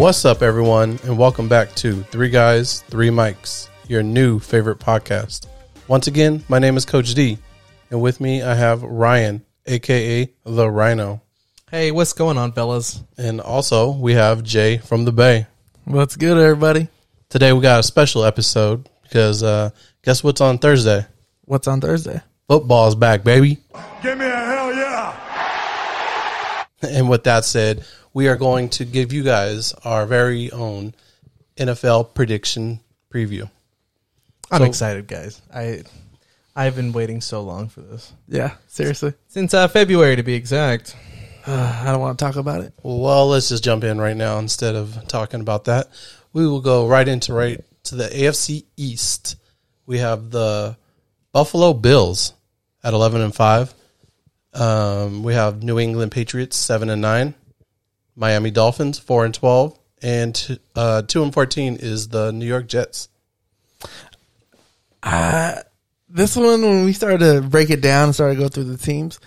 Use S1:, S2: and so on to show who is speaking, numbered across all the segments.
S1: What's up, everyone, and welcome back to Three Guys, Three Mics, your new favorite podcast. Once again, my name is Coach D, and with me I have Ryan, aka the Rhino,
S2: Hey, what's going on, fellas?
S1: and also we have Jay from the Bay.
S3: What's good, everybody?
S1: Today we got a special episode because uh, guess what's on Thursday?
S3: What's on Thursday?
S1: Football's back, baby.
S4: Give me a hell yeah.
S1: And with that said, we are going to give you guys our very own NFL prediction preview.
S2: I'm
S1: So-
S2: excited, guys. I I've been waiting so long for this
S3: Yeah, seriously.
S2: since uh, February, to be exact.
S3: I don't want to talk about it.
S1: Well, let's just jump in right now instead of talking about that. We will go right into right to the AFC East. We have the Buffalo Bills at 11 and 5. Um, we have New England Patriots 7 and 9. Miami Dolphins 4 and 12 and uh, 2 and 14 is the New York Jets.
S3: This one, when we started to break it down and started to go through the teams,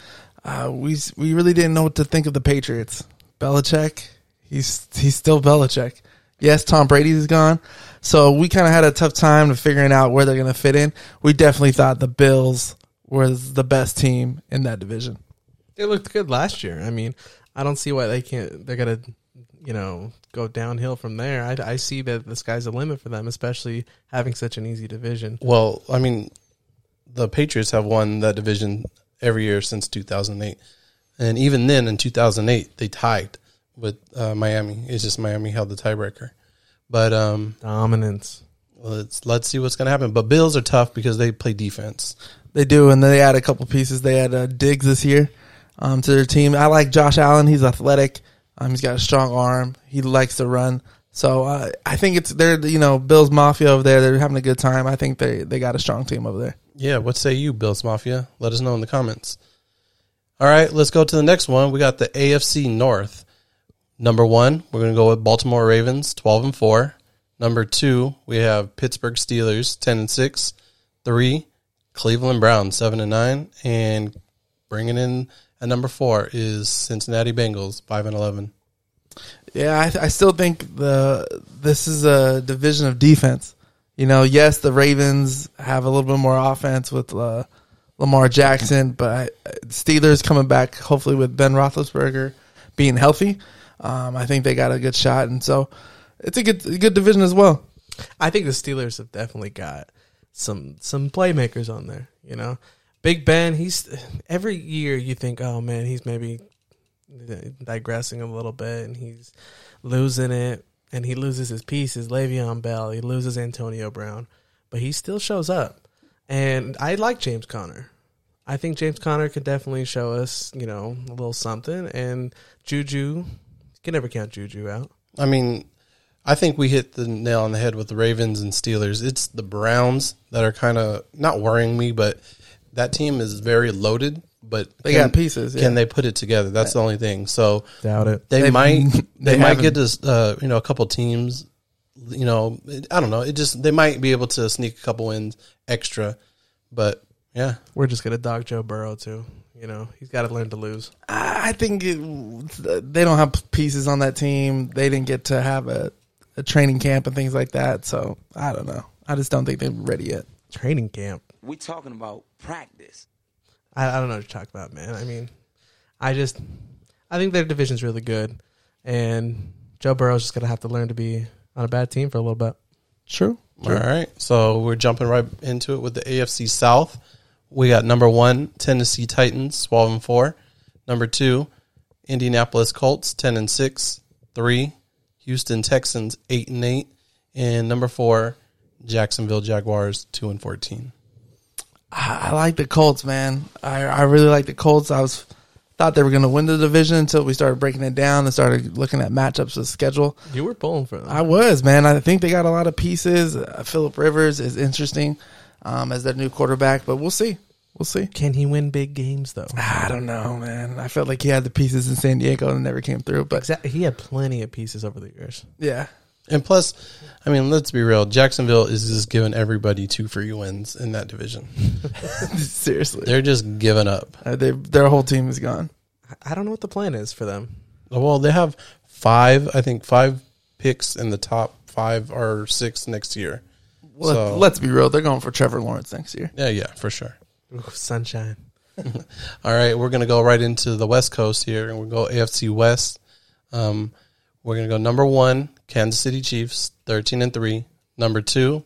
S3: uh, we we really didn't know what to think of the Patriots. Belichick, he's he's still Belichick. Yes, Tom Brady's gone, so we kind of had a tough time to figuring out where they're going to fit in. We definitely thought the Bills was the best team in that division.
S2: They looked good last year. I mean, I don't see why they can't. They're gonna, you know, go downhill from there. I, I see that the sky's the limit for them, especially having such an easy division.
S1: Well, I mean, the Patriots have won that division every year since 2008. And even then, in 2008, they tied with uh, Miami. It's just Miami held the tiebreaker. But um,
S2: Dominance.
S1: let's let's see what's going to happen. But Bills are tough because they play defense.
S3: They do, and they add a couple pieces. They had uh, Diggs this year um, to their team. I like Josh Allen. He's athletic. Um, he's got a strong arm. He likes to run. So uh, I think it's they're you know Bills Mafia over there. They're having a good time. I think they they got a strong team over there.
S1: Yeah, what say you, Bills Mafia? Let us know in the comments. All right, let's go to the next one. We got the AFC North. Number one, we're going to go with Baltimore Ravens, twelve and four. Number two, we have Pittsburgh Steelers, ten and six. Three, Cleveland Browns, seven and nine, and bringing in at number four is Cincinnati Bengals, five and eleven.
S3: Yeah, I, I still think the this is a division of defense. You know, yes, the Ravens have a little bit more offense with uh, Lamar Jackson, but I, Steelers coming back hopefully with Ben Roethlisberger being healthy. Um, I think they got a good shot, and so it's a good a good division as well.
S2: I think the Steelers have definitely got some some playmakers on there. You know, Big Ben. He's every year you think, oh man, he's maybe digressing a little bit, and he's losing it, and he loses his pieces. Le'Veon Bell, he loses Antonio Brown, but he still shows up. And I like James Conner. I think James Conner could definitely show us, you know, a little something. And Juju, you can never count Juju out.
S1: I mean, I think we hit the nail on the head with the Ravens and Steelers. It's the Browns that are kind of not worrying me, but that team is very loaded. But
S3: They
S1: can-
S3: got pieces,
S1: Can they put it together? That's the only thing. So
S2: Doubt it.
S1: they,
S3: They-
S1: might they,
S3: they
S1: might get us uh, you know a couple teams. You know, I don't know. It just they might be able to sneak a couple wins extra, but yeah,
S2: We're just gonna dog Joe Burrow too. You know, he's got to learn to lose.
S3: I I think it, they don't have pieces on that team. They didn't get to have a, a training camp and things like that. So I don't know. I just don't think they're ready yet.
S2: Training camp.
S5: We talking about practice.
S2: I, I don't know what you're talking about, man. I mean, I just, I think their division's really good, and Joe Burrow's just gonna have to learn to be on a bad team for a little bit.
S3: True.
S1: All right. So we're jumping right into it with the AFC South. We got number one, Tennessee Titans, twelve and four. Number two, Indianapolis Colts, ten and six. Three, Houston Texans, eight and eight. And number four, Jacksonville Jaguars, two and fourteen.
S3: I, I like the Colts, man. I, I really like the Colts. I was thought they were going to win the division until we started breaking it down and started looking at matchups of schedule.
S2: You were pulling for them.
S3: I was, man. I think they got a lot of pieces. Uh, Philip Rivers is interesting um, as their new quarterback, but we'll see. We'll see.
S2: Can he win big games though?
S3: I don't know, man. I felt like he had the pieces in San Diego and never came through. But.
S2: He had plenty of pieces over the years.
S3: yeah,
S1: And plus, I mean, let's be real. Jacksonville is just giving everybody two free wins in that division.
S3: seriously,
S1: They're just giving up.
S3: uh, they, their whole team is gone.
S2: I- I don't know what the plan is for them.
S1: Well, they have five, I think, five picks in the top five or six next year.
S3: Well,
S1: So-
S3: let's be real. They're going for Trevor Lawrence next year.
S1: Yeah, yeah, for sure.
S2: Ooh, sunshine.
S1: All right, we're gonna go right into the West Coast here, and we'll go AFC West. Um, we're gonna go number one, Kansas City Chiefs, thirteen and three. Number two,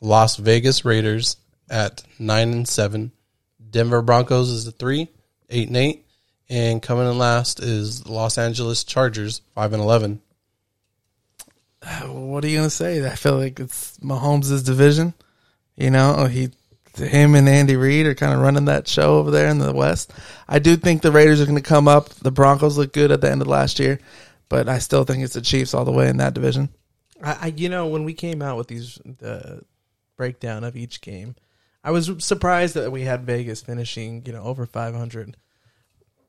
S1: Las Vegas Raiders at nine and seven. Denver Broncos is the three, eight and eight, and coming in last is Los Angeles Chargers, five and eleven.
S3: What are you gonna say? I feel like it's Mahomes' division. You know, he, him and Andy Reid are kind of running that show over there in the West. I do think the Raiders are going to come up. The Broncos look good at the end of last year, but I still think it's the Chiefs all the way in that division.
S2: I, I you know when we came out with these the breakdown of each game, I was surprised that we had Vegas finishing you know over 500.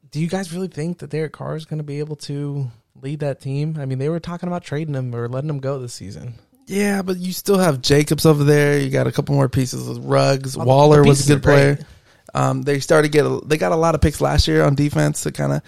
S2: Do you guys really think that Derek Carr is going to be able to lead that team? I mean, they were talking about trading him or letting him go this season.
S3: Yeah, but you still have Jacobs over there. You got a couple more pieces with Ruggs. Waller was a good player. Um, they started get a, they got a lot of picks last year on defense to kind of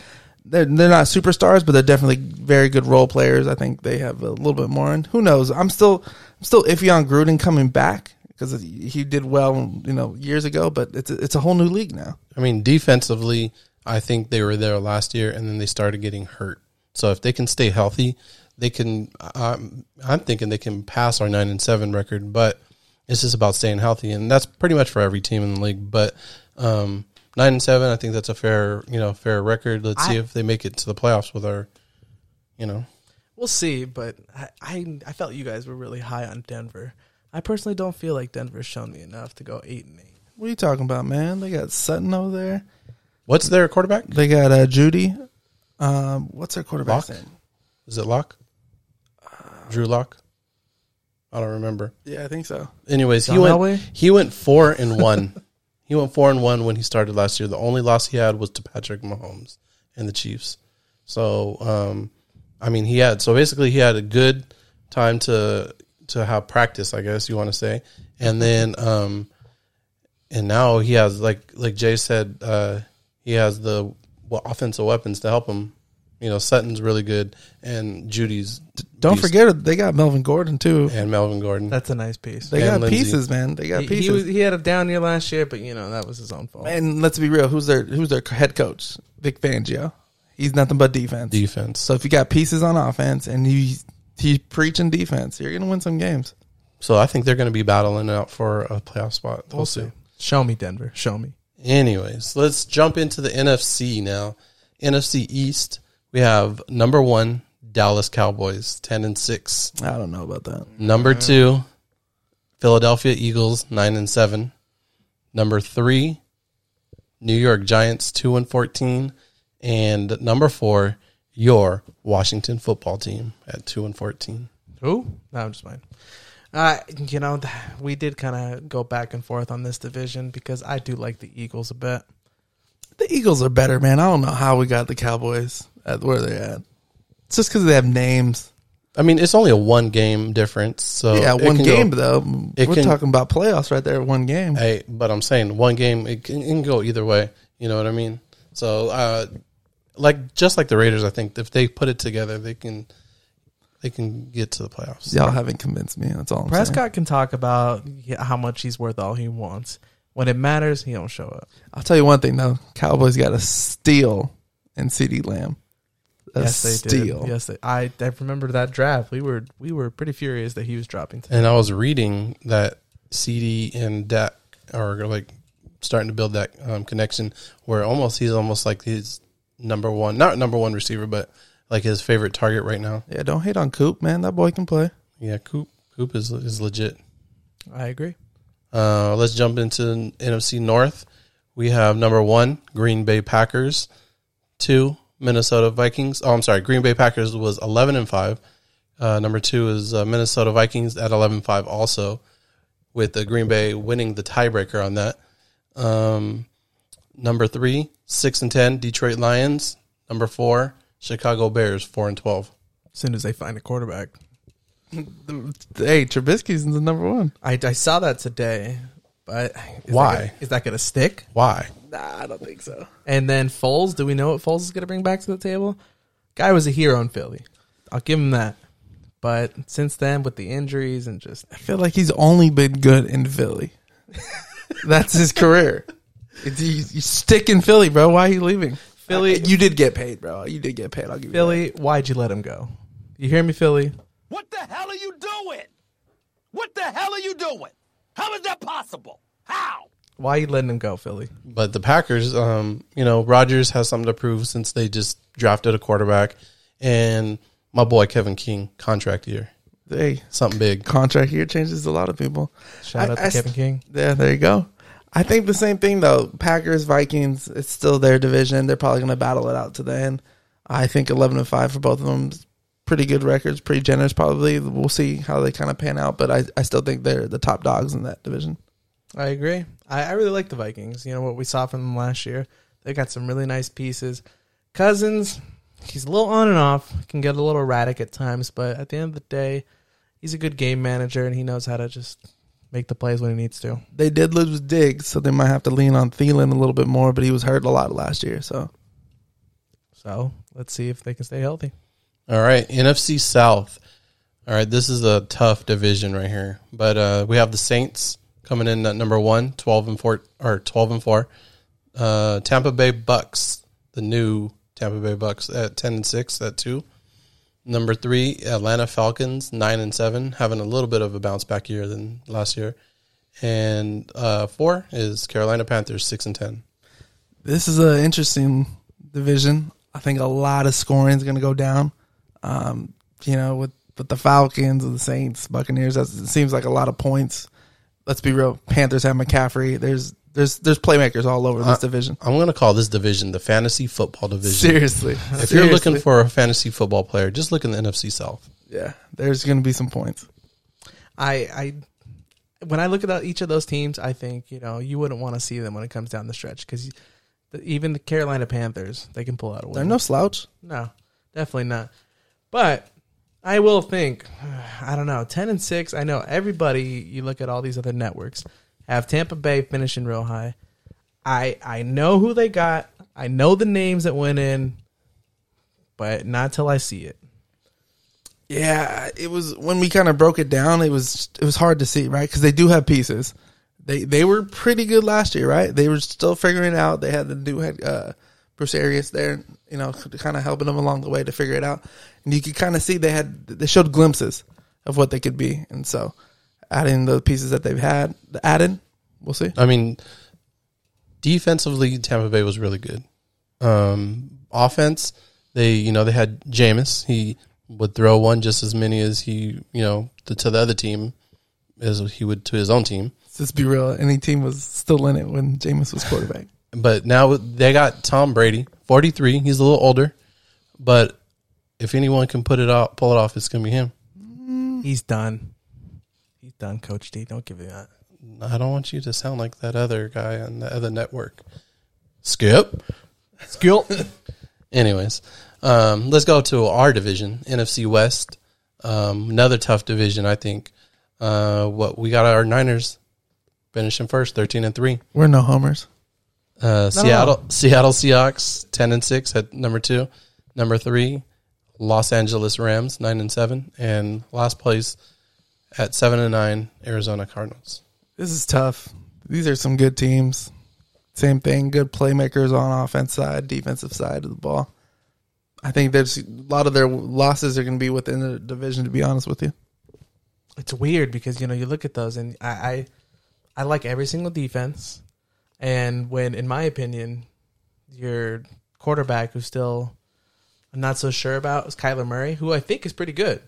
S3: they're they're not superstars, but they're definitely very good role players. I think they have a little bit more. And who knows? I'm still I'm still iffy on Gruden coming back because he did well, you know, years ago. But it's a, it's a whole new league now.
S1: I mean, defensively, I think they were there last year, and then they started getting hurt. So if they can stay healthy, they can. I'm, I'm thinking they can pass our nine and seven record, but it's just about staying healthy, and that's pretty much for every team in the league. But um, nine and seven, I think that's a fair, you know, fair record. Let's see if they make it to the playoffs with our, you know,
S2: We'll see, but I, I I felt you guys were really high on Denver. I personally don't feel like Denver's shown me enough to go eight and eight.
S3: What are you talking about, man? They got Sutton over there.
S1: what's their quarterback?
S3: They got uh, Jeudy. Um, what's their quarterback Lock?
S1: Is it Lock? Drew Lock? I don't remember.
S3: Yeah, I think so.
S1: Anyways, he went
S2: Elway?
S1: he went four and one. he went four and one when he started last year. The only loss he had was to Patrick Mahomes and the Chiefs. So, um, I mean, he had so basically he had a good time to to have practice, I guess you want to say, and then um, and now he has like like Jay said, uh, he has the well, offensive weapons to help him. You know, Sutton's really good, and Jeudy's
S3: Don't
S1: beast.
S3: forget they got Melvin Gordon too.
S1: and Melvin Gordon.
S2: That's a nice piece.
S3: They
S1: And
S3: got
S1: Lindsay.
S3: pieces, man. They got
S2: he,
S3: pieces.
S2: he, was, he had a down year last year, but you know that was his own fault.
S3: and let's be real, who's their who's their head coach? Vic Fangio. He's nothing but defense.
S1: defense.
S3: So if you got pieces on offense and he he's preaching defense, you're gonna win some games.
S1: So I think they're going to be battling out for a playoff spot. We'll,
S2: We'll
S1: see.
S2: see. Show me Denver. Show me.
S1: Anyways, let's jump into the NFC now. NFC East, we have number one Dallas Cowboys, ten and six.
S3: I don't know about that.
S1: Number two, Philadelphia Eagles, nine and seven. Number three, New York Giants, two and fourteen, and number four, your Washington Football Team at two and fourteen.
S2: Who? No, I'm just fine. Uh, you know, th- we did kind of go back and forth on this division because I do like the Eagles a bit.
S3: The Eagles are better, man. I don't know how we got the Cowboys at where they're at. It's just because they have names.
S1: I mean, it's only a one game difference. So
S3: yeah, one game
S1: go-
S3: though.
S1: it
S3: We're
S1: can-
S3: talking about playoffs right there. One game.
S1: Hey, but I'm saying one game it can, it can go either way. You know what I mean? So, uh, like just like the Raiders, I think if they put it together, they can they can get to the playoffs.
S3: Y'all haven't convinced me. That's all I'm saying.
S2: Prescott can talk about how much he's worth all he wants. When it matters, he don't show up.
S3: I'll tell you one thing though. Cowboys got a steal in CeeDee Lamb. A
S2: yes, they
S3: steal.
S2: did. Yes, they, I I remember that draft. We were we were pretty furious that he was dropping. To
S1: And I was reading that CeeDee and Dak are like starting to build that um, connection where almost he's almost like his number one, not number one receiver, but like his favorite target right now.
S3: Yeah, don't hate on Coop, man. That boy can play.
S1: Yeah, Coop Coop is is legit.
S2: I agree.
S1: Uh, let's jump into NFC North. We have number one, Green Bay Packers. Two, Minnesota Vikings. Oh, I'm sorry. Green Bay Packers was 11 and 5. Uh, number two is uh, Minnesota Vikings at 11 5 also, with the Green Bay winning the tiebreaker on that. Um, number three, 6 and 10, Detroit Lions. Number four, Chicago Bears, 4 and 12.
S2: As soon as they find a quarterback,
S3: Hey, Trubisky's the number one.
S2: I, I saw that today. But is
S1: Why?
S2: that gonna- is that going to stick?
S1: Why?
S3: Nah, I don't think so.
S2: And then Foles, do we know what Foles is going to bring back to the table? Guy was a hero in Philly. I'll give him that. But since then, with the injuries and just
S3: I feel like he's only been good in Philly. That's his career. It's, you, you stick in Philly, bro. Why are you leaving?
S2: Philly-
S3: Uh, you did get paid, bro. You did get paid. I'll give you
S2: Philly, why'd you let him go? You hear me, Philly?
S4: What the hell are you doing? What the hell are you doing? How is that possible? How?
S2: Why are you letting him go, Philly?
S1: But the Packers, um, you know, Rodgers has something to prove since they just drafted a quarterback, and my boy Kevin King contract year.
S3: Hey,
S1: something big.
S3: contract here changes a lot of people.
S2: Shout
S3: I-
S2: out to
S3: I s-
S2: Kevin King.
S3: Yeah, there you go. I think the same thing though. Packers, Vikings, it's still their division. They're probably going to battle it out to the end. I think eleven and five for both of them. is Pretty good records, pretty generous. Probably we'll see how they kind of pan out, but I, I still think they're the top dogs in that division.
S2: I agree. I, I really like the Vikings. You know what we saw from them last year. They got some really nice pieces. Cousins, he's a little on and off. Can get a little erratic at times, but at the end of the day, he's a good game manager and he knows how to just make the plays when he needs to.
S3: They did lose Diggs, so they might have to lean on Thielen a little bit more, but he was hurt a lot last year. So
S2: So let's see if they can stay healthy.
S1: All right, NFC South. All right, this is a tough division right here, but uh, we have the Saints coming in at number one, 12 and four, or twelve and four. Uh, Tampa Bay Bucks, the new Tampa Bay Bucks at ten and six at two. Number three, Atlanta Falcons, nine and seven, having a little bit of a bounce back year than last year. And uh, four is Carolina Panthers, six and ten.
S3: this is an interesting division. I think a lot of scoring is going to go down. Um, you know, with with the Falcons and the Saints, Buccaneers, that's, it seems like a lot of points. Let's be real. Panthers have McCaffrey. There's there's there's playmakers all over this division.
S1: I'm going to call this division the fantasy football division.
S3: Seriously,
S1: If you're looking for a fantasy football player, just look in the NFC South.
S3: yeah, there's going to be some points.
S2: I, I when I look at each of those teams, I think you know you wouldn't want to see them when it comes down the stretch because even the Carolina Panthers they can pull out a win.
S3: They're no slouch.
S2: No, definitely not. But I will think, I don't know, ten and six. I know everybody. You look at all these other networks have Tampa Bay finishing real high. I I know who they got. I know the names that went in, but not till I see it.
S3: Yeah, it was when we kind of broke it down. It was it was hard to see, right? Because they do have pieces. They they were pretty good last year, right? They were still figuring out. They had the new head uh, Bruce Arians there, you know, kind of helping them along the way to figure it out. And you could kind of see they had they showed glimpses of what they could be, and so adding the pieces that they've had added, we'll see.
S1: I mean, defensively, Tampa Bay was really good. Um, offense, they you know they had Jameis. He would throw one just as many as he you know to, to the other team as he would to his own team.
S3: Let's be real. Any team was still in it when Jameis was quarterback.
S1: But now they got Tom Brady, forty three. He's a little older, but if anyone can put it off, pull it off, it's gonna be him.
S2: He's done. He's done, Coach D. Don't give me that.
S1: I don't want you to sound like that other guy on the other network. Skip.
S2: Skill.
S1: Anyways, um, let's go to our division, NFC West. Um, another tough division, I think. Uh, what we got our Niners finishing first, thirteen and three.
S3: We're no homers.
S1: Uh, Seattle, Seattle Seahawks, ten and six at number two. Number three, Los Angeles Rams, nine and seven, and last place at seven and nine, Arizona Cardinals.
S3: This is tough. These are some good teams. Same thing, good playmakers on offense side, defensive side of the ball. I think there's a lot of their losses are going to be within the division. To be honest with you,
S2: it's weird because you know you look at those and I, I I like every single defense, and when in my opinion, your quarterback who's still I'm not so sure about is Kyler Murray, who I think is pretty good.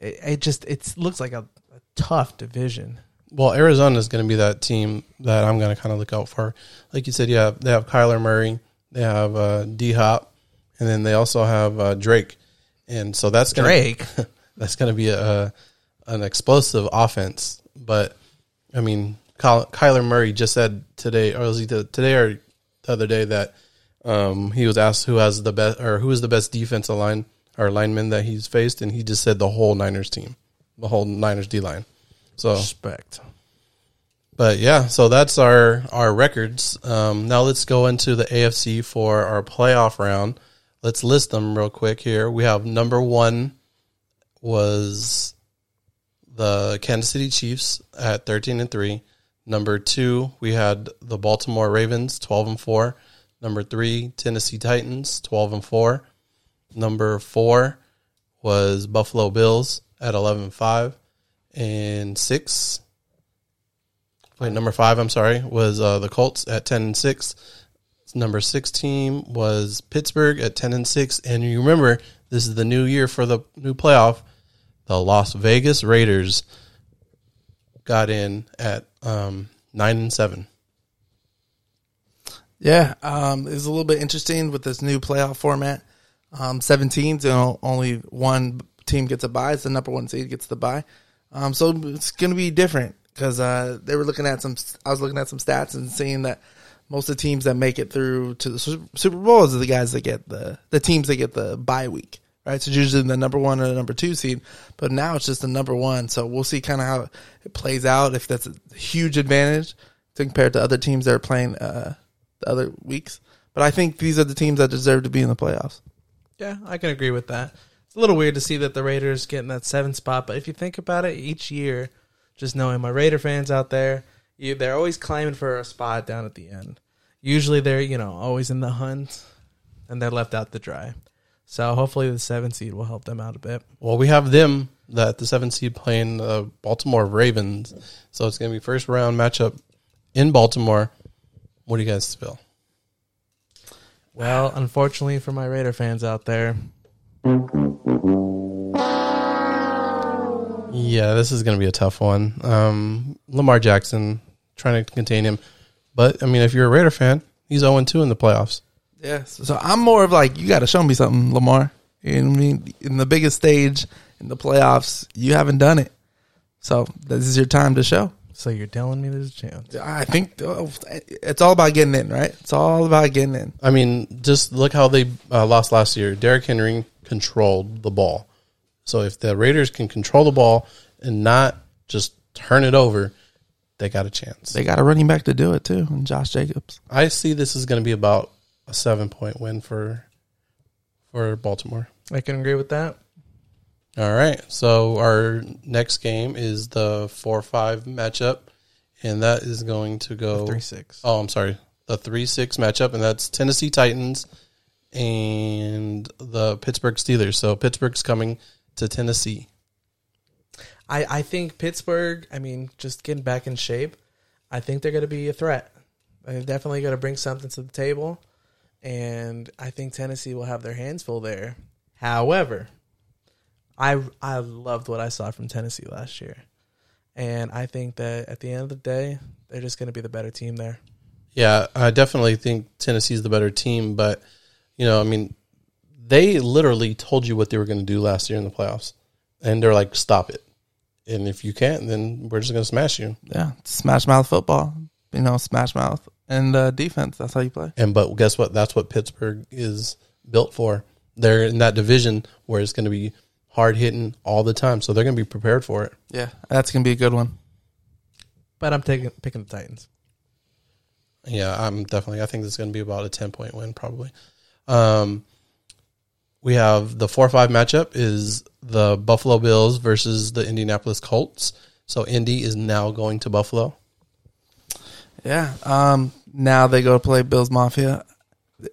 S2: It, it just it looks like a, a tough division.
S1: Well, Arizona is going to be that team that I'm going to kind of look out for. Like you said, yeah, they have Kyler Murray, they have uh, D Hop, and then they also have uh, Drake, and so that's gonna,
S2: Drake,
S1: that's going to be a an explosive offense. But I mean, Kyler Murray just said today, or was he the, today or the other day that um, he was asked who has the best or who is the best defensive line or lineman that he's faced, and he just said the whole Niners team, the whole Niners D line. So
S2: respect.
S1: but yeah, so that's our our records. Um, now let's go into the AFC for our playoff round. Let's list them real quick here. We have number one was the Kansas City Chiefs at 13 and 3. Number 2, we had the Baltimore Ravens 12 and 4. Number 3, Tennessee Titans 12 and 4. Number 4 was Buffalo Bills at 11 and 5 and 6. Wait, number 5, I'm sorry, was uh, the Colts at 10 and 6. Number 6 team was Pittsburgh at 10 and 6 and you remember this is the new year for the new playoff. The Las Vegas Raiders got in at um, 9 and 7.
S3: Yeah, um, it's a little bit interesting with this new playoff format. Um, 17, so only one team gets a bye. It's the number one seed gets the bye. Um, so it's going to be different because uh, they were looking at some. I was looking at some stats and seeing that most of the teams that make it through to the Super Bowl is the guys that get the the teams that get the bye week. Right, so it's usually the number one or the number two seed, but now it's just the number one. So we'll see kind of how it plays out. If that's a huge advantage compared to other teams that are playing uh, the other weeks, but I think these are the teams that deserve to be in the playoffs.
S2: Yeah, I can agree with that. It's a little weird to see that the Raiders get in that seven spot, but if you think about it, each year, just knowing my Raider fans out there, you, they're always climbing for a spot down at the end. Usually, they're you know always in the hunt, and they're left out to dry. So hopefully, the seven seed will help them out a bit.
S1: Well, we have them that the seven seed playing the Baltimore Ravens, so it's going to be first round matchup in Baltimore. What do you guys feel?
S2: Well, unfortunately for my Raider fans out there,
S1: Yeah, this is going to be a tough one. Um, Lamar Jackson trying to contain him, but I mean, if you're a Raider fan, he's 0 2 in the playoffs.
S3: Yeah, so, so I'm more of like you got to show me something, Lamar. You know what I mean? In the biggest stage in the playoffs, you haven't done it, so this is your time to show.
S2: so you're telling me there's a chance.
S3: I think oh, it's all about getting in, right? It's all about getting in.
S1: I mean, just look how they uh, lost last year. Derrick Henry controlled the ball. So if the Raiders can control the ball and not just turn it over, they got a chance.
S3: They got a running back to do it too, and Josh Jacobs.
S1: I see this is going to be about a seven point win for for Baltimore.
S2: I can agree with that.
S1: All right. So our next game is the four five matchup, and that is going to go
S2: Three six.
S1: Oh, I'm sorry. The three six matchup, and that's Tennessee Titans and the Pittsburgh Steelers. So Pittsburgh's coming to Tennessee.
S2: I, I think Pittsburgh, I mean, just getting back in shape, I think they're going to be a threat. They're definitely going to bring something to the table. And I think Tennessee will have their hands full there. However, I, I loved what I saw from Tennessee last year. And I think that at the end of the day, they're just going to be the better team there.
S1: Yeah, I definitely think Tennessee's the better team, but you know, I mean, they literally told you what they were going to do last year in the playoffs, and they're like, "Stop it!" And if you can't, then we're just going to smash you.
S3: Yeah, smash mouth football. You know, smash mouth and uh, defense. That's how you play.
S1: And but guess what? That's what Pittsburgh is built for. They're in that division where it's going to be hard hitting all the time, so they're going to be prepared for it.
S3: Yeah, that's gonna be a good one.
S2: But I'm taking picking the Titans.
S1: Yeah, I'm definitely. I think this is going to be about a ten point win, probably. Um, we have the four five matchup is the Buffalo Bills versus the Indianapolis Colts. So Indy is now going to Buffalo.
S3: Yeah. Um, now they go play Bills Mafia.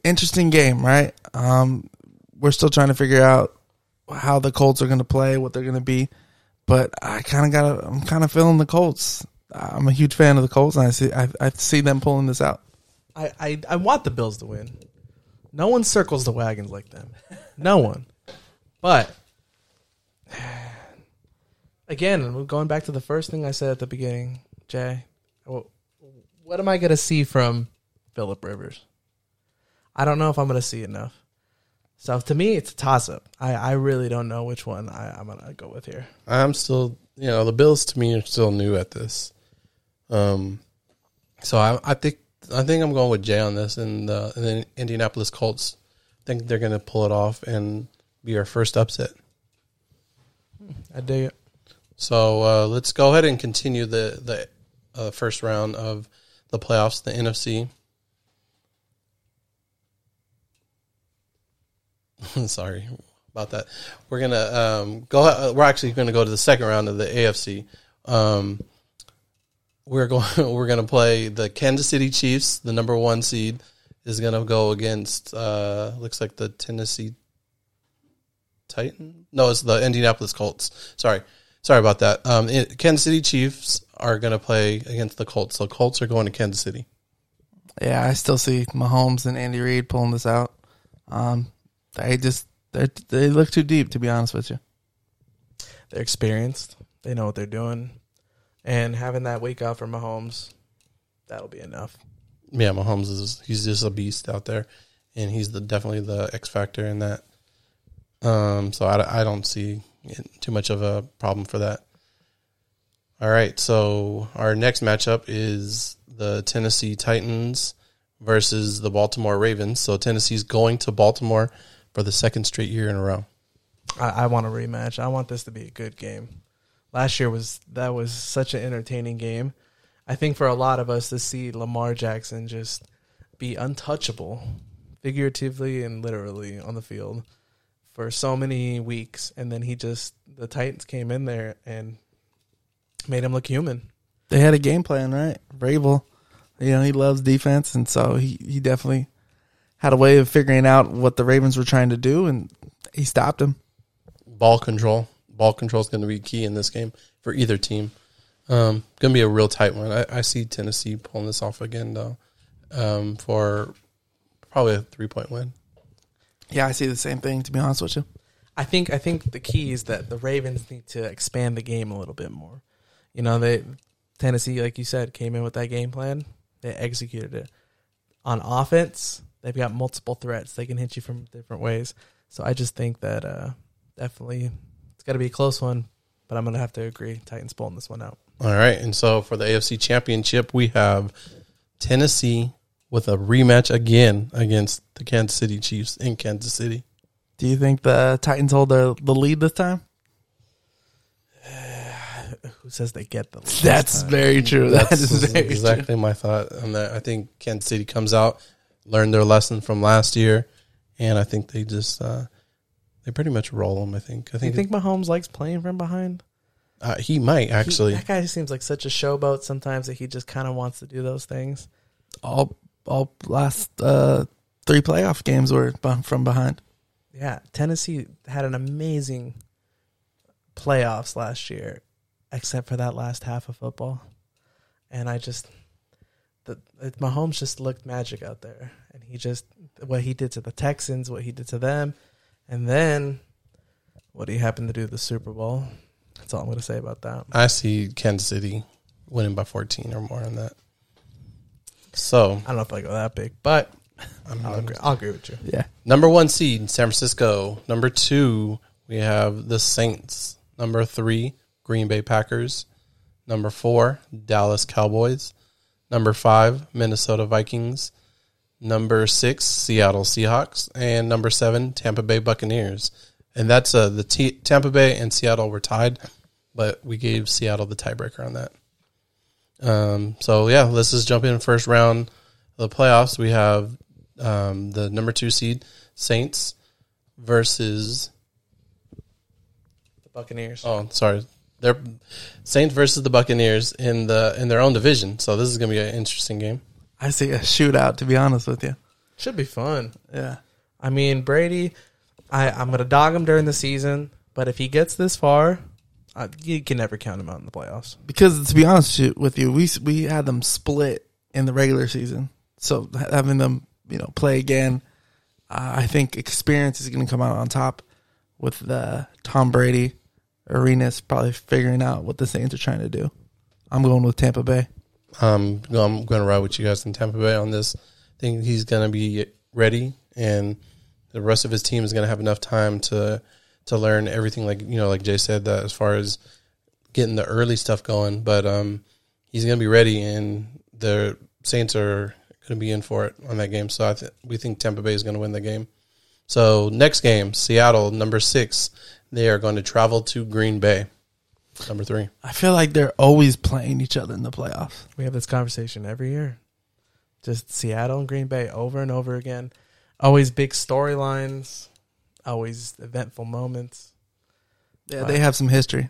S3: Interesting game, right? Um, we're still trying to figure out how the Colts are going to play, what they're going to be. But I kind of got. I'm kind of feeling the Colts. I'm a huge fan of the Colts, and I see. I, I see them pulling this out.
S2: I, I, I want the Bills to win. No one circles the wagons like them. No one. But again, going back to the first thing I said at the beginning, Jay, what am I going to see from Philip Rivers? I don't know if I'm going to see enough. So to me, it's a toss up. I, I really don't know which one I, I'm going to go with here.
S1: I'm still, you know, the Bills to me are still new at this. Um, so I, I think I think I'm going with Jay on this, and the and then Indianapolis Colts. I think they're going to pull it off and be our first upset.
S2: I dig it.
S1: So uh, let's go ahead and continue the the uh, first round of the playoffs, the NFC. Sorry about that. We're gonna um, go. We're actually going to go to the second round of the AFC. Um, we're going. We're to play the Kansas City Chiefs, the number one seed, is going to go against. Uh, looks like the Tennessee Titan. No, it's the Indianapolis Colts. Sorry, sorry about that. Um, it, Kansas City Chiefs are going to play against the Colts. So Colts are going to Kansas City.
S3: Yeah, I still see Mahomes and Andy Reid pulling this out. Um, they just they they look too deep, to be honest with you.
S2: They're experienced. They know what they're doing, and having that week off for Mahomes, that'll be enough.
S1: Yeah, Mahomes is he's just a beast out there, and he's the definitely the X factor in that. Um, so I, I don't see too much of a problem for that. All right, so our next matchup is the Tennessee Titans versus the Baltimore Ravens. So Tennessee's going to Baltimore for the second straight year in a row.
S2: I, I want a rematch. I want this to be a good game. Last year was that was such an entertaining game. I think for a lot of us to see Lamar Jackson just be untouchable, figuratively and literally on the field for so many weeks, and then he just the Titans came in there and made him look human.
S3: They had a game plan, right? Vrabel, you know, he loves defense, and so he he definitely had a way of figuring out what the Ravens were trying to do, and he stopped him.
S1: Ball control, ball control is going to be key in this game for either team. Um, going to be a real tight one. I, I see Tennessee pulling this off again though, um, for probably a three point win.
S3: Yeah, I see the same thing. To be honest with you,
S2: I think I think the key is that the Ravens need to expand the game a little bit more. You know, they Tennessee, like you said, came in with that game plan. They executed it. On offense, they've got multiple threats. They can hit you from different ways. So I just think that uh, definitely it's got to be a close one. But I'm gonna have to agree. Titans pulling this one out.
S1: All right, and so for the AFC Championship, we have Tennessee with a rematch again against the Kansas City Chiefs in Kansas City.
S3: do you think the Titans hold the the lead this time?
S2: Who says they get them?
S3: That's very true. That
S1: That's
S3: is very
S1: exactly my thought on that. I think Kansas City comes out, learned their lesson from last year, and I think they just uh, they pretty much roll them. I think. I
S2: Do you
S1: think,
S2: think Mahomes likes playing from behind?
S1: uh, he might
S2: He-
S1: actually.
S2: that guy seems like such a showboat sometimes that he just kind of wants to do those things.
S3: all all last uh, three playoff games were from behind.
S2: Yeah, Tennessee had an amazing playoffs last year, except for that last half of football. And I just, the it, Mahomes just looked magic out there, and he just what he did to the Texans, what he did to them, and then what he happened to do the Super Bowl. That's all I'm going to say about that.
S1: I see Kansas City winning by fourteen or more on that. So
S2: I don't know if I go that big, but
S1: I'm
S2: I'll agree, I'll agree with you.
S3: Yeah,
S1: Number one seed, San Francisco. Number two, we have the Saints. Number three, Green Bay Packers. Number four, Dallas Cowboys. Number five, Minnesota Vikings. Number six, Seattle Seahawks. And number seven, Tampa Bay Buccaneers. And that's uh, the T- Tampa Bay and Seattle were tied, but we gave Seattle the tiebreaker on that. Um, so yeah, let's just jump in first round of the playoffs. We have um, the number two seed Saints versus
S2: The Buccaneers.
S1: oh sorry they're Saints versus the Buccaneers in the in their own division. So this is gonna be an interesting game.
S3: I see a shootout. To be honest with you,
S2: Should be fun.
S3: yeah,
S2: I mean, Brady, I, I'm going to dog him during the season, but if he gets this far, uh, you can never count them out in the playoffs.
S3: because to be honest with you, we we had them split in the regular season, so having them you know play again, uh, I think experience is going to come out on top with the Tom Brady Arians probably figuring out what the Saints are trying to do. I'm going with Tampa Bay.
S1: Um, I'm going to ride with you guys in Tampa Bay on this. I think he's going to be ready, and the rest of his team is going to have enough time to to learn everything. Like you know, like Jay said, that as far as getting the early stuff going, but um, he's going to be ready, and the Saints are going to be in for it on that game. So I th- we think Tampa Bay is going to win the game. So next game, Seattle, number six, they are going to travel to Green Bay, number three.
S3: I feel like they're always playing each other in the playoffs.
S2: We have this conversation every year. Just Seattle and Green Bay over and over again. Always big storylines. Always eventful moments.
S3: Yeah, they have some history,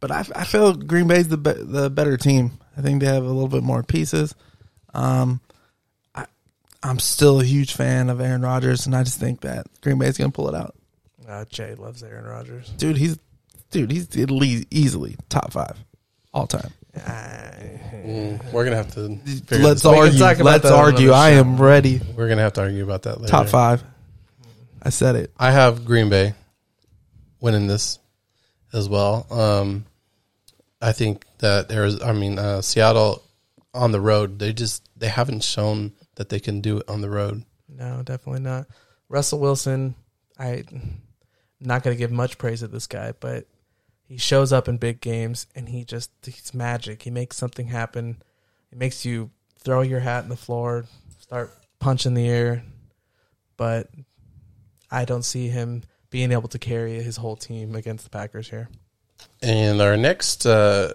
S3: but I, I feel Green Bay's the be, the better team. I think they have a little bit more pieces. Um, I I'm still a huge fan of Aaron Rodgers, and I just think that Green Bay's gonna pull it out.
S2: Uh, Jay loves Aaron Rodgers.
S3: Dude, he's dude, he's at least easily top five all time.
S1: Mm, we're gonna have to. figure
S3: Let's
S1: this out.
S3: Argue. Let's argue. I am ready.
S1: We're gonna have to argue about that later.
S3: Top five. I said it.
S1: I have Green Bay winning this as well. Um, I think that there's, I mean, uh, Seattle on the road, they just they haven't shown that they can do it on the road.
S2: No, definitely not. Russell Wilson, I not going to give much praise to this guy, but he shows up in big games and he just he's magic. He makes something happen. It makes you throw your hat in the floor, start punching the air, but I don't see him being able to carry his whole team against the Packers here.
S1: And our next uh,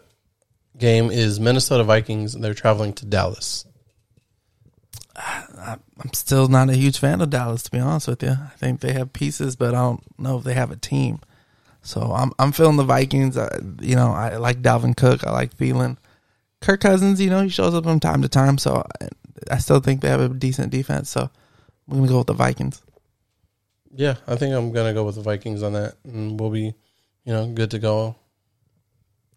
S1: game is Minnesota Vikings, and they're traveling to Dallas.
S3: I'm still not a huge fan of Dallas, to be honest with you. I think they have pieces, but I don't know if they have a team. So I'm I'm feeling the Vikings. I, you know, I like Dalvin Cook. I like feeling Kirk Cousins, you know, he shows up from time to time. So I, I still think they have a decent defense. So I'm gonna go with the Vikings.
S1: Yeah, I think I'm gonna go with the Vikings on that, and we'll be, you know, good to go.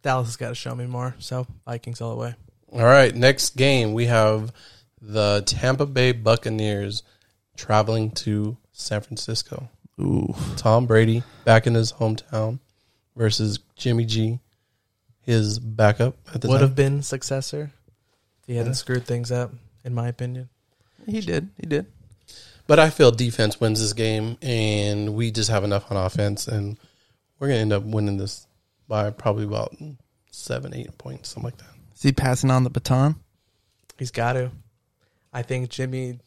S2: Dallas has got to show me more, so Vikings all the way.
S1: All right, next game we have the Tampa Bay Buccaneers traveling to San Francisco.
S3: Ooh,
S1: Tom Brady back in his hometown versus Jimmy G, his backup at the time.
S2: Would
S1: time.
S2: have been successor if he hadn't screwed things up, in my opinion.
S3: he did. He did.
S1: But I feel defense wins this game, and we just have enough on offense, and we're gonna end up winning this by probably about seven, eight points, something like that.
S3: Is he passing on the baton?
S2: He's got to. I think Jimmy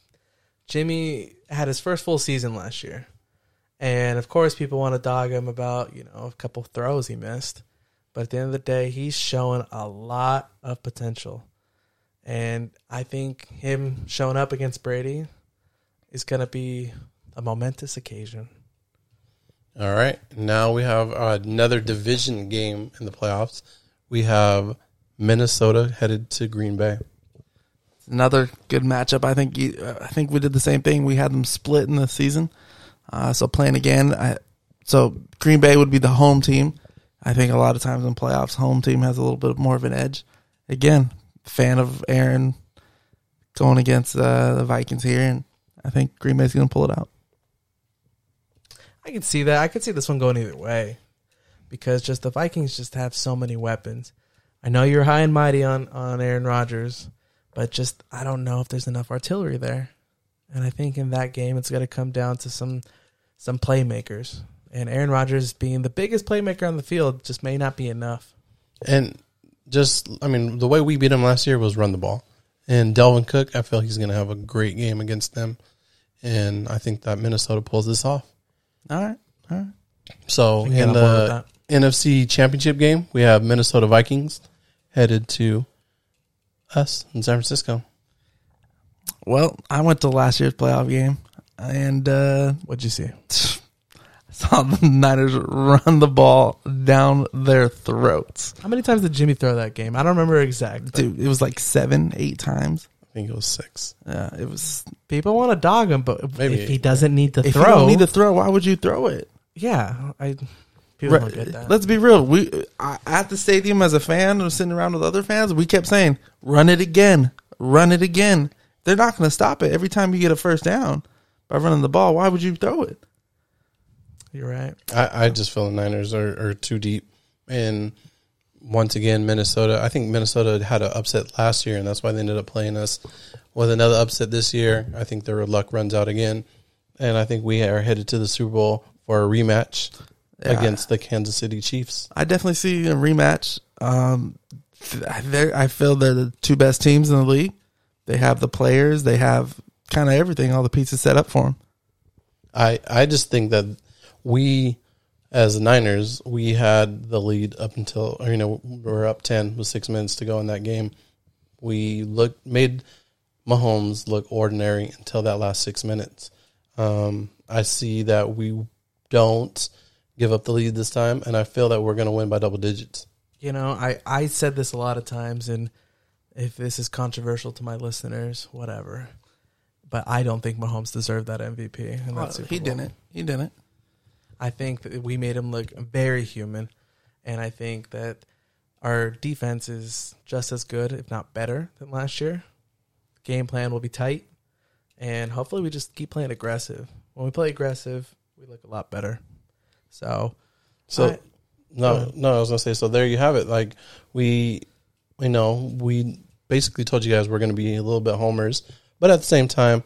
S2: Jimmy had his first full season last year. And of course people want to dog him about, you know, a couple throws he missed. But at the end of the day, he's showing a lot of potential. And I think him showing up against Brady is going to be a momentous occasion.
S1: All right, now we have another division game in the playoffs. We have Minnesota headed to Green Bay.
S3: another good matchup. I think you, uh, I think we did the same thing. We had them split in the season, uh, so playing again. I, so Green Bay would be the home team. I think a lot of times in playoffs, home team has a little bit more of an edge. Again, fan of Aaron going against uh, the Vikings here, and I think Green Bay's going to pull it out.
S2: I can see that. I could see this one going either way because just the Vikings just have so many weapons. I know you're high and mighty on on Aaron Rodgers, but just I don't know if there's enough artillery there. And I think in that game it's going to come down to some some playmakers. And Aaron Rodgers being the biggest playmaker on the field just may not be enough.
S1: And just, I mean, the way we beat him last year was run the ball. And Dalvin Cook, I feel he's going to have a great game against them. And I think that Minnesota pulls this off.
S3: All right, all right.
S1: So in
S2: on board with
S1: the. NFC Championship game, we have Minnesota Vikings headed to us in San Francisco.
S3: Well, I went to last year's playoff game, and uh,
S2: What'd you see?
S3: saw the Niners run the ball down their throats.
S2: How many times did Jimmy throw that game? I don't remember exact. but
S3: Dude, it was like seven, eight times.
S1: I think it was six.
S3: Yeah, it was.
S2: People want to dog him, but
S1: Maybe.
S2: if he doesn't need to
S3: If
S2: throw,
S3: you don't need to throw, why would you throw it?
S2: yeah, I people don't get that.
S3: Let's be real. We I, at the stadium as a fan or sitting around with other fans, we kept saying, "Run it again, run it again." They're not going to stop it every time you get a first down by running the ball. Why would you throw it?
S2: You're right.
S1: I, I just feel the Niners are, are too deep. And once again, Minnesota, I think Minnesota had an upset last year, and that's why they ended up playing us with another upset this year. I think their luck runs out again. And I think we are headed to the Super Bowl for a rematch
S3: Yeah.
S1: against the Kansas City Chiefs.
S3: I definitely see a rematch. Um, I feel they're the two best teams in the league. They have the players. They have kind of everything, all the pieces set up for them.
S1: I, I just think that we, as the Niners, we had the lead up until, or, you know, we were up 10 with six minutes to go in that game. We looked, made Mahomes look ordinary until that last six minutes. Um, I see that we don't give up the lead this time, and I feel that we're going to win by double digits.
S2: You know, I, I said this a lot of times, and if this is controversial to my listeners, whatever. But I don't think Mahomes deserved that MVP. And
S3: Well,
S2: that Super
S3: he
S2: Bowl.
S3: didn't. He didn't.
S2: I think that we made him look very human, and I think that our defense is just as good, if not better, than last year. Game plan will be tight, and hopefully we just keep playing aggressive. When we play aggressive, we look a lot better. So,
S1: So
S2: I-
S1: no, no, I was gonna say. So there you have it. Like we, you know, we basically told you guys we're gonna be a little bit homers, but at the same time,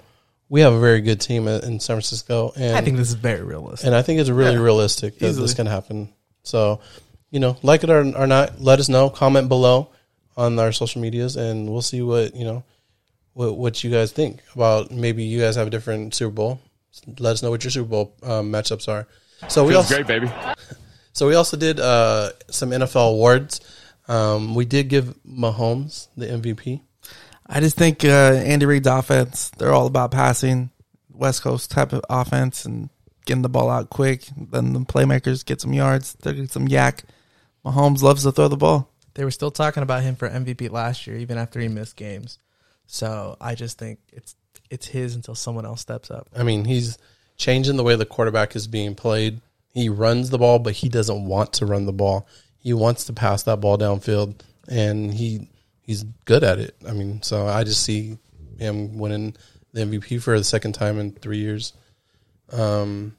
S1: we have a very good team in in San Francisco, and
S2: I think this is very realistic.
S1: and I think it's really
S3: Yeah,
S1: realistic that
S3: easily.
S1: this can happen. So, you know, like it or, or not, let us know. Comment below on our social medias, and we'll see what you know, what what you guys think about. Maybe you guys have a different Super Bowl. Let us know what your Super Bowl um, matchups are. So we also great,
S6: baby.
S1: so we also did uh, some NFL awards. Um, we did give Mahomes the MVP.
S3: I just think uh, Andy Reid's offense, they're all about passing, West Coast type of offense and getting the ball out quick. Then the playmakers get some yards, they get some YAC. Mahomes loves to throw the ball.
S2: they were still talking about him for MVP last year, even after he missed games. So I just think it's it's his until someone else steps up.
S1: I mean, he's changing the way the quarterback is being played. He runs the ball, but he doesn't want to run the ball. He wants to pass that ball downfield, and he he's good at it. I mean, so I just see him winning the MVP for the second time in three years. Um,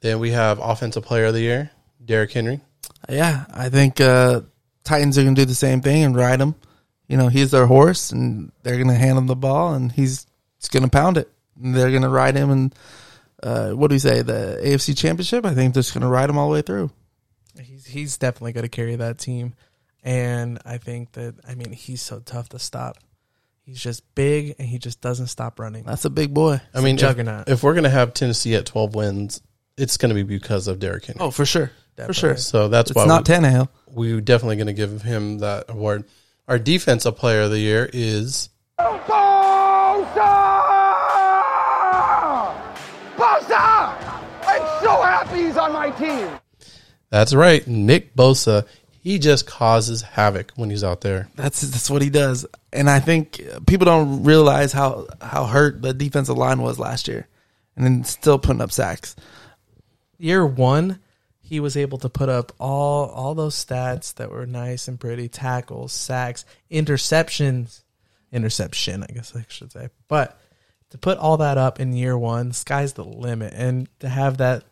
S1: then we have Offensive Player of the Year, Derrick Henry.
S3: Yeah, I think uh, Titans are going to do the same thing and ride him. You know, he's their horse, and they're going to hand him the ball, and he's, he's going to pound it. And they're going to ride him, and uh, what do we say? The AFC Championship. I think they're just going to ride him all the way through.
S2: He's he's definitely going to carry that team, and I think that I mean he's so tough to stop. He's just big, and he just doesn't stop running.
S3: That's a big boy.
S1: I mean,
S2: juggernaut.
S1: if we're gonna have Tennessee at twelve wins, it's gonna be because of Derrick Henry.
S3: Oh, for sure, for sure.
S1: so that's
S3: It's
S1: why
S3: not
S1: we,
S3: Tannehill.
S1: we're definitely going to give him that award. Our defensive player of the year is
S4: Bosa! Bosa! I'm so happy he's on my team.
S1: that's right, Nick Bosa. He just causes havoc when he's out there.
S3: That's that's what he does, and I think people don't realize how how hurt the defensive line was last year, and then still putting up sacks.
S2: year one, he was able to put up all all those stats that were nice and pretty: tackles, sacks, interceptions, interception. I guess I should say. But to put all that up in year one, sky's the limit, and to have that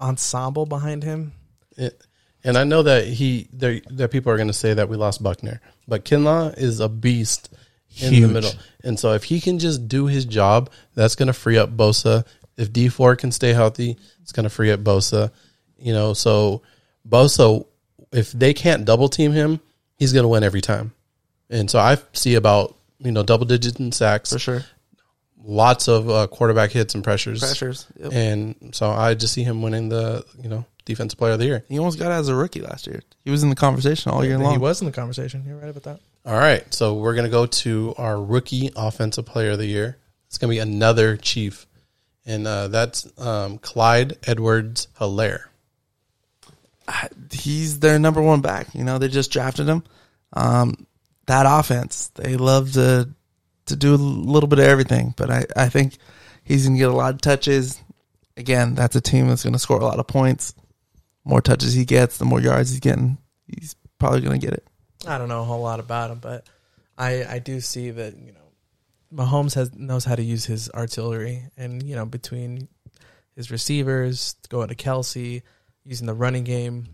S2: ensemble behind him.
S1: It, and I know that he there that people are going to say that we lost Buckner, but Kinlaw is a beast in the middle, and so if he can just do his job, that's going to free up Bosa. If Dee Ford can stay healthy, it's going to free up Bosa. You know, so Bosa, if they can't double team him, he's going to win every time. And so I see about you know double digits in sacks,
S3: For sure,
S1: lots of uh, quarterback hits and pressures,
S3: pressures. Yep.
S1: and so I just see him winning the you know defensive player of the year.
S3: He almost got it as a rookie last year. He was in the conversation all year long.
S2: He was in the conversation. You're right about that.
S1: All right, so we're gonna go to our rookie offensive player of the year. It's gonna be another Chief, and uh, that's um, Clyde Edwards Helaire.
S3: He's their number one back. You know, they just drafted him. Um, that offense, they love to to do a little bit of everything, but I, I think he's going to get a lot of touches. Again, that's a team that's going to score a lot of points. More touches he gets, the more yards he's getting, he's probably going to get it.
S2: I don't know a whole lot about him, but I I do see that you know Mahomes has knows how to use his artillery, and you know between his receivers going to Kelce, using the running game,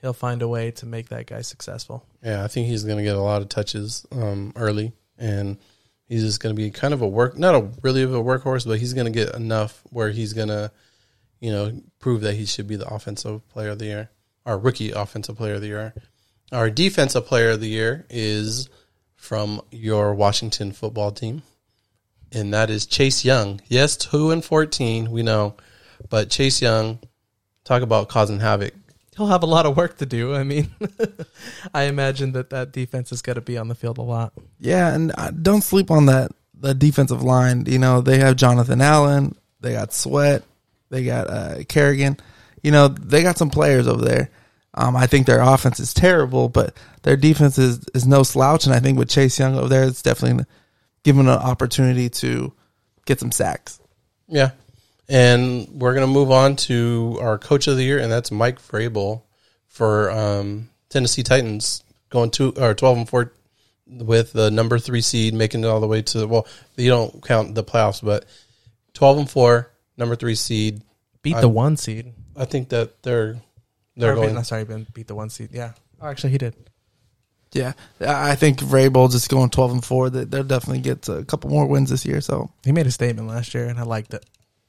S2: he'll find a way to make that guy successful.
S1: Yeah, I think he's gonna get a lot of touches um, early, and he's just gonna be kind of a work, not a really of a workhorse, but he's gonna get enough where he's gonna, you know, prove that he should be the offensive player of the year, our rookie offensive player of the year. Our defensive player of the year is from your Washington football team, and that is Chase Young. Yes, two and fourteen, we know, but Chase Young, talk about causing havoc.
S2: He'll have a lot of work to do. I mean, I imagine that that defense is going to be on the field a lot.
S3: Yeah, and uh, don't sleep on that the defensive line. You know, they have Jonathan Allen, they got Sweat, They got uh, Kerrigan. You know, they got some players over there. Um, I think their offense is terrible, but their defense is, is no slouch. And I think with Chase Young over there, it's definitely given an opportunity to get some sacks.
S1: Yeah. And we're going to move on to our coach of the year, and that's Mike Vrabel for um, Tennessee Titans, going to or twelve and four with the number three seed, making it all the way to well, you don't count the playoffs, but twelve and four, number three seed.
S2: Beat the one seed.
S1: I think that they're they're
S2: Or beat-
S1: going.
S2: no, sorry, Ben beat the one seed. Yeah. Oh, actually, he did.
S3: Yeah, I think Vrabel just going twelve and four. That they'll definitely get a couple more wins this year. So
S2: He made a statement last year, and I liked it.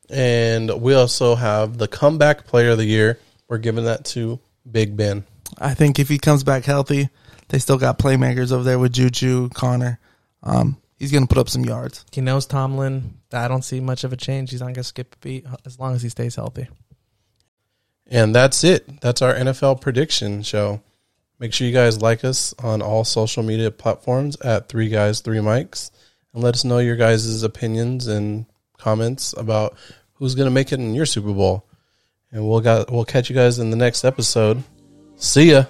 S1: And we also have the comeback player of the year. We're giving that to Big Ben.
S3: I think if he comes back healthy, they still got playmakers over there with Juju, Conner. Um, he's going to put up some yards.
S2: He knows Tomlin. I don't see much of a change. He's not going to skip a beat as long as he stays healthy.
S1: And that's it. That's our NFL prediction show. Make sure you guys like us on all social media platforms at Three Guys, Three Mics. And let us know your guys' opinions and comments about who's going to make it in your Super Bowl. And we'll got we'll catch you guys in the next episode. See ya.